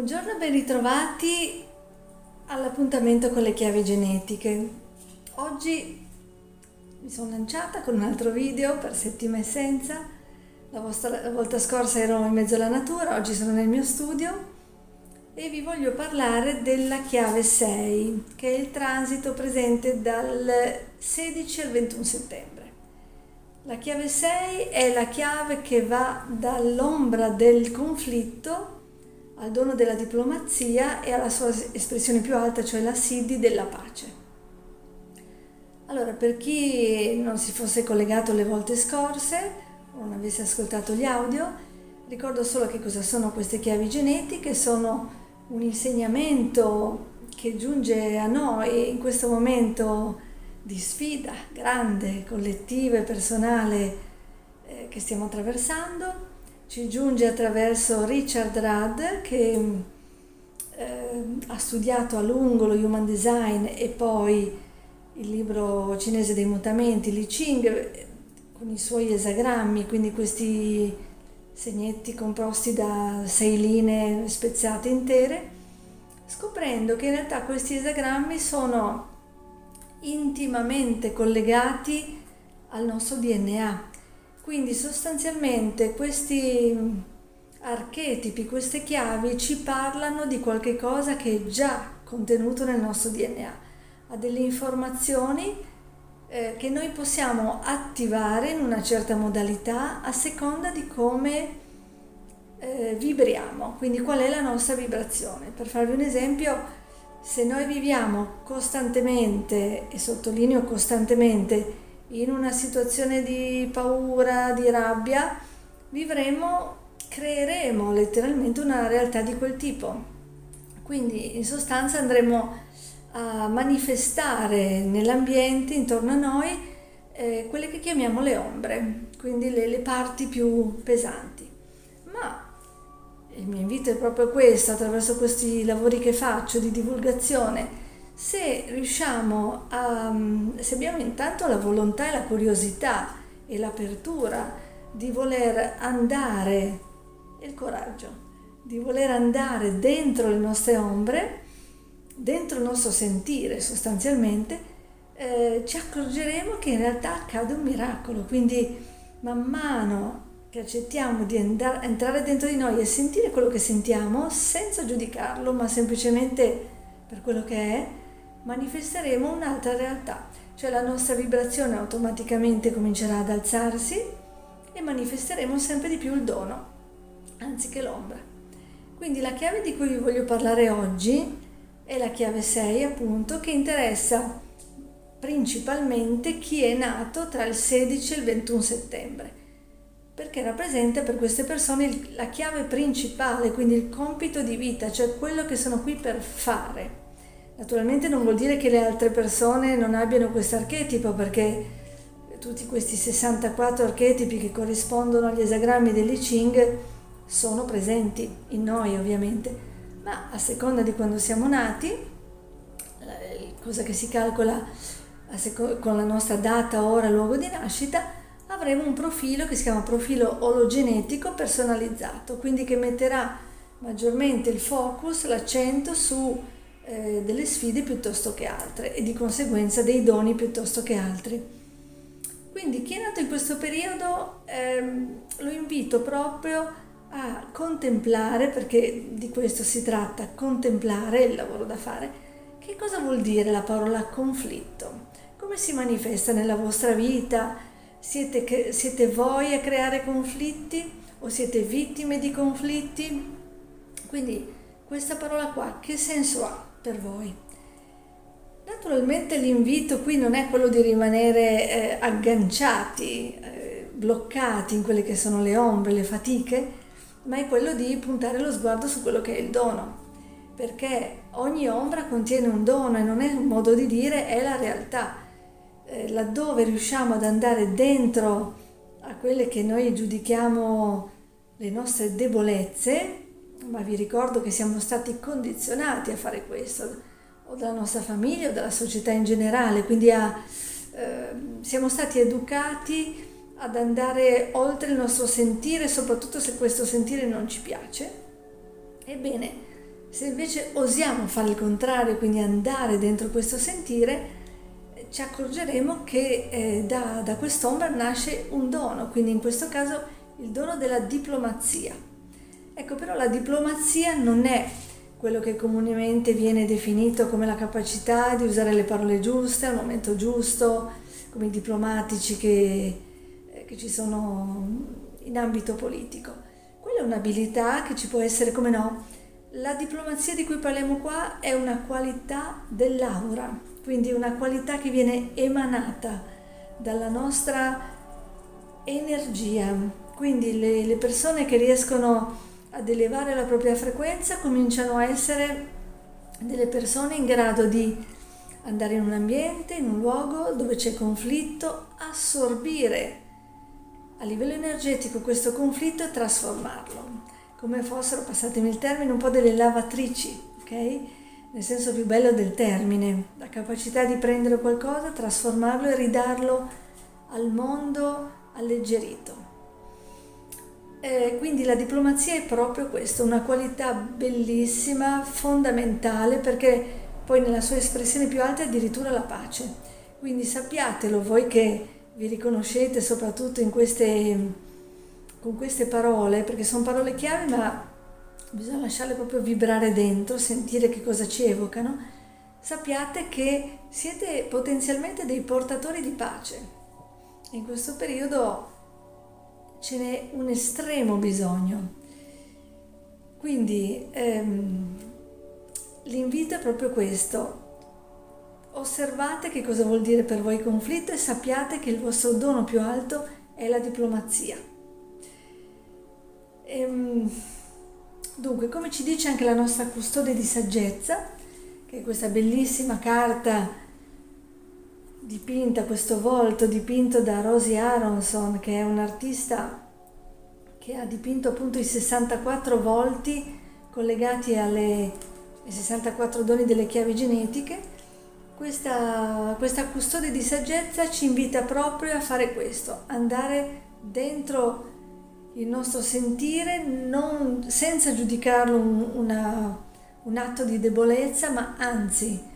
Buongiorno ben ritrovati all'appuntamento con le chiavi genetiche. Oggi mi sono lanciata con un altro video per Settima Essenza. La, vostra, la volta scorsa ero in mezzo alla natura, oggi sono nel mio studio e vi voglio parlare della chiave 6, che è il transito presente dal 16 al 21 settembre. La chiave 6 è la chiave che va dall'ombra del conflitto al dono della diplomazia e alla sua espressione più alta, cioè la Siddhi della pace. Allora, per chi non si fosse collegato le volte scorse o non avesse ascoltato gli audio, ricordo solo che cosa sono queste chiavi genetiche, sono un insegnamento che giunge a noi in questo momento di sfida grande, collettiva e personale eh, che stiamo attraversando ci giunge attraverso Richard Rudd che eh, ha studiato a lungo lo Human Design e poi il libro cinese dei mutamenti, Li Ching, con i suoi esagrammi, quindi questi segnetti composti da sei linee spezzate intere, scoprendo che in realtà questi esagrammi sono intimamente collegati al nostro DNA quindi sostanzialmente questi archetipi, queste chiavi ci parlano di qualche cosa che è già contenuto nel nostro DNA, ha delle informazioni eh, che noi possiamo attivare in una certa modalità a seconda di come eh, vibriamo, quindi qual è la nostra vibrazione. Per farvi un esempio, se noi viviamo costantemente, e sottolineo costantemente, in una situazione di paura, di rabbia, vivremo, creeremo letteralmente una realtà di quel tipo. Quindi in sostanza andremo a manifestare nell'ambiente intorno a noi eh, quelle che chiamiamo le ombre, quindi le, le parti più pesanti. Ma il mio invito è proprio questo, attraverso questi lavori che faccio di divulgazione, se riusciamo a, se abbiamo intanto la volontà e la curiosità e l'apertura di voler andare, il coraggio, di voler andare dentro le nostre ombre, dentro il nostro sentire sostanzialmente, eh, ci accorgeremo che in realtà accade un miracolo. Quindi man mano che accettiamo di andare, entrare dentro di noi e sentire quello che sentiamo senza giudicarlo, ma semplicemente per quello che è, manifesteremo un'altra realtà, cioè la nostra vibrazione automaticamente comincerà ad alzarsi e manifesteremo sempre di più il dono, anziché l'ombra. Quindi la chiave di cui vi voglio parlare oggi è la chiave 6, appunto, che interessa principalmente chi è nato tra il 16 e il 21 settembre, perché rappresenta per queste persone la chiave principale, quindi il compito di vita, cioè quello che sono qui per fare Naturalmente non vuol dire che le altre persone non abbiano questo archetipo perché tutti questi 64 archetipi che corrispondono agli esagrammi dell'I Ching sono presenti in noi ovviamente, ma a seconda di quando siamo nati, cosa che si calcola con la nostra data, ora, luogo di nascita, avremo un profilo che si chiama profilo ologenetico personalizzato, quindi che metterà maggiormente il focus, l'accento su eh, delle sfide piuttosto che altre e di conseguenza dei doni piuttosto che altri. Quindi chi è nato in questo periodo ehm, lo invito proprio a contemplare, perché di questo si tratta, contemplare il lavoro da fare. Che cosa vuol dire la parola conflitto? Come si manifesta nella vostra vita? Siete, siete voi a creare conflitti o siete vittime di conflitti? Quindi questa parola qua che senso ha? Per voi. Naturalmente l'invito qui non è quello di rimanere eh, agganciati, eh, bloccati in quelle che sono le ombre, le fatiche, ma è quello di puntare lo sguardo su quello che è il dono, perché ogni ombra contiene un dono e non è un modo di dire, è la realtà. Eh, laddove riusciamo ad andare dentro a quelle che noi giudichiamo le nostre debolezze, ma vi ricordo che siamo stati condizionati a fare questo, o dalla nostra famiglia o dalla società in generale, quindi a, eh, siamo stati educati ad andare oltre il nostro sentire, soprattutto se questo sentire non ci piace. Ebbene, Se invece osiamo fare il contrario, quindi andare dentro questo sentire, ci accorgeremo che eh, da, da quest'ombra nasce un dono, quindi in questo caso il dono della diplomazia. Ecco però la diplomazia non è quello che comunemente viene definito come la capacità di usare le parole giuste al momento giusto, come i diplomatici che, eh, che ci sono in ambito politico. Quella è un'abilità che ci può essere, come no, la diplomazia di cui parliamo qua è una qualità dell'aura, quindi una qualità che viene emanata dalla nostra energia. Quindi le, le persone che riescono ad elevare la propria frequenza cominciano a essere delle persone in grado di andare in un ambiente, in un luogo dove c'è conflitto, assorbire a livello energetico questo conflitto e trasformarlo, come fossero, passatemi il termine, un po' delle lavatrici, ok? Nel senso più bello del termine, la capacità di prendere qualcosa, trasformarlo e ridarlo al mondo alleggerito. Eh, quindi la diplomazia è proprio questo, una qualità bellissima, fondamentale, perché poi nella sua espressione più alta è addirittura la pace. Quindi sappiatelo voi che vi riconoscete soprattutto queste, con queste parole, perché sono parole chiave, ma bisogna lasciarle proprio vibrare dentro, sentire che cosa ci evocano. Sappiate che siete potenzialmente dei portatori di pace. In questo periodo ce n'è un estremo bisogno. Quindi ehm, L'invito è proprio questo. Osservate che cosa vuol dire per voi conflitto e sappiate che il vostro dono più alto è la diplomazia. Ehm, dunque, come ci dice anche la nostra custode di saggezza, che è questa bellissima carta dipinta, questo volto dipinto da Rosie Aronson, che è un'artista che ha dipinto appunto i 64 volti collegati alle i 64 doni delle chiavi genetiche, questa, questa custode di saggezza ci invita proprio a fare questo, andare dentro il nostro sentire non, senza giudicarlo un, una, un atto di debolezza, ma anzi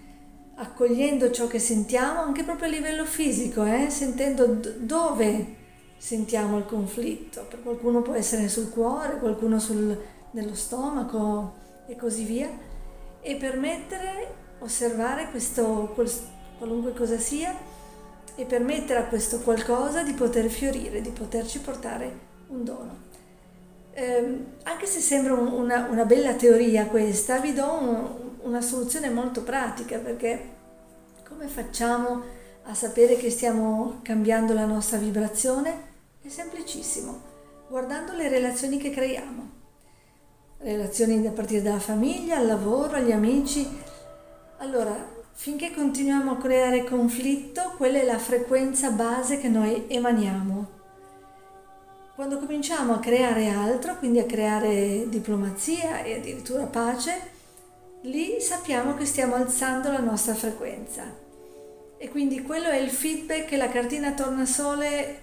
accogliendo ciò che sentiamo anche proprio a livello fisico, eh? sentendo d- dove sentiamo il conflitto. Per qualcuno può essere sul cuore, qualcuno sul, nello stomaco e così via e permettere, osservare questo, qualunque cosa sia, e permettere a questo qualcosa di poter fiorire, di poterci portare un dono. Eh, anche se sembra una, una, bella teoria questa, vi do un, una soluzione molto pratica perché come facciamo a sapere che stiamo cambiando la nostra vibrazione? È semplicissimo, guardando le relazioni che creiamo relazioni a partire dalla famiglia, al lavoro, agli amici. Allora, finché continuiamo a creare conflitto, quella è la frequenza base che noi emaniamo. Quando cominciamo a creare altro, quindi a creare diplomazia e addirittura pace, lì sappiamo che stiamo alzando la nostra frequenza. E quindi quello è il feedback che la cartina tornasole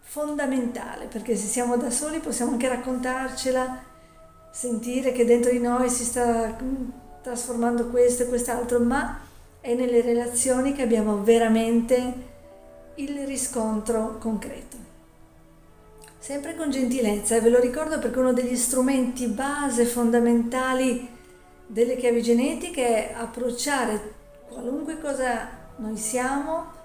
fondamentale, perché se siamo da soli possiamo anche raccontarcela sentire che dentro di noi si sta mm, trasformando questo e quest'altro, ma è nelle relazioni che abbiamo veramente il riscontro concreto. Sempre con gentilezza, e ve lo ricordo perché uno degli strumenti base fondamentali delle chiavi genetiche è approcciare qualunque cosa noi siamo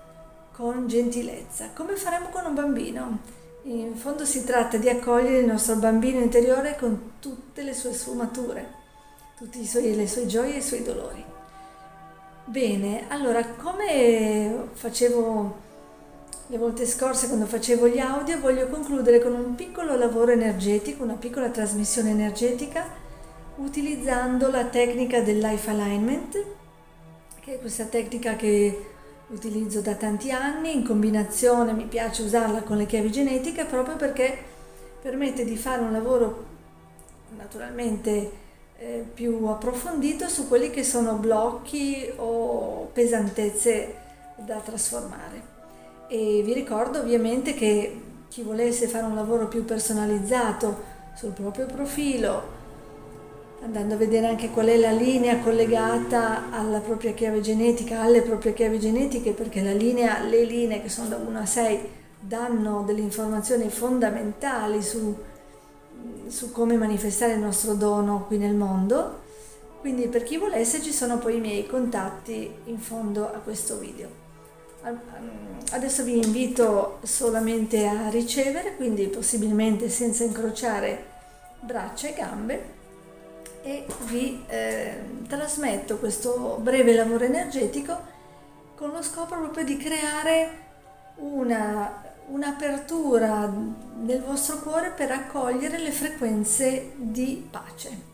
con gentilezza, come faremo con un bambino in fondo si tratta di accogliere il nostro bambino interiore con tutte le sue sfumature, tutte le sue gioie e i suoi dolori. Bene, allora come facevo le volte scorse quando facevo gli audio, voglio concludere con un piccolo lavoro energetico, una piccola trasmissione energetica, utilizzando la tecnica del life alignment, che è questa tecnica che utilizzo da tanti anni, in combinazione mi piace usarla con le chiavi genetiche proprio perché permette di fare un lavoro naturalmente eh, più approfondito su quelli che sono blocchi o pesantezze da trasformare. E vi ricordo ovviamente che chi volesse fare un lavoro più personalizzato sul proprio profilo, andando a vedere anche qual è la linea collegata alla propria chiave genetica, alle proprie chiavi genetiche, perché linea, le linee che sono da 1 a 6 danno delle informazioni fondamentali su, su come manifestare il nostro dono qui nel mondo. Quindi per chi volesse ci sono poi i miei contatti in fondo a questo video. Adesso vi invito solamente a ricevere, quindi possibilmente senza incrociare braccia e gambe e vi eh, trasmetto questo breve lavoro energetico con lo scopo proprio di creare una, un'apertura nel vostro cuore per accogliere le frequenze di pace.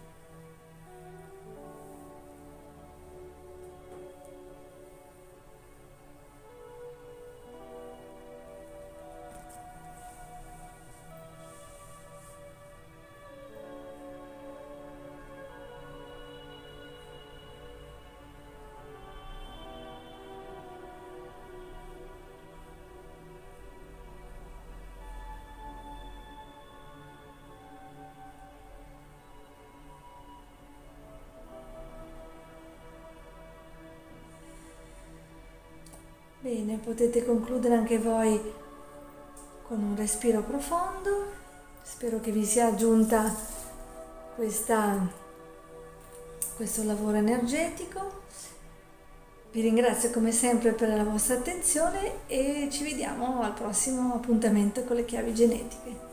Bene, potete concludere anche voi con un respiro profondo. Spero che vi sia aggiunta questa, questo lavoro energetico. Vi ringrazio come sempre per la vostra attenzione e ci vediamo al prossimo appuntamento con le chiavi genetiche.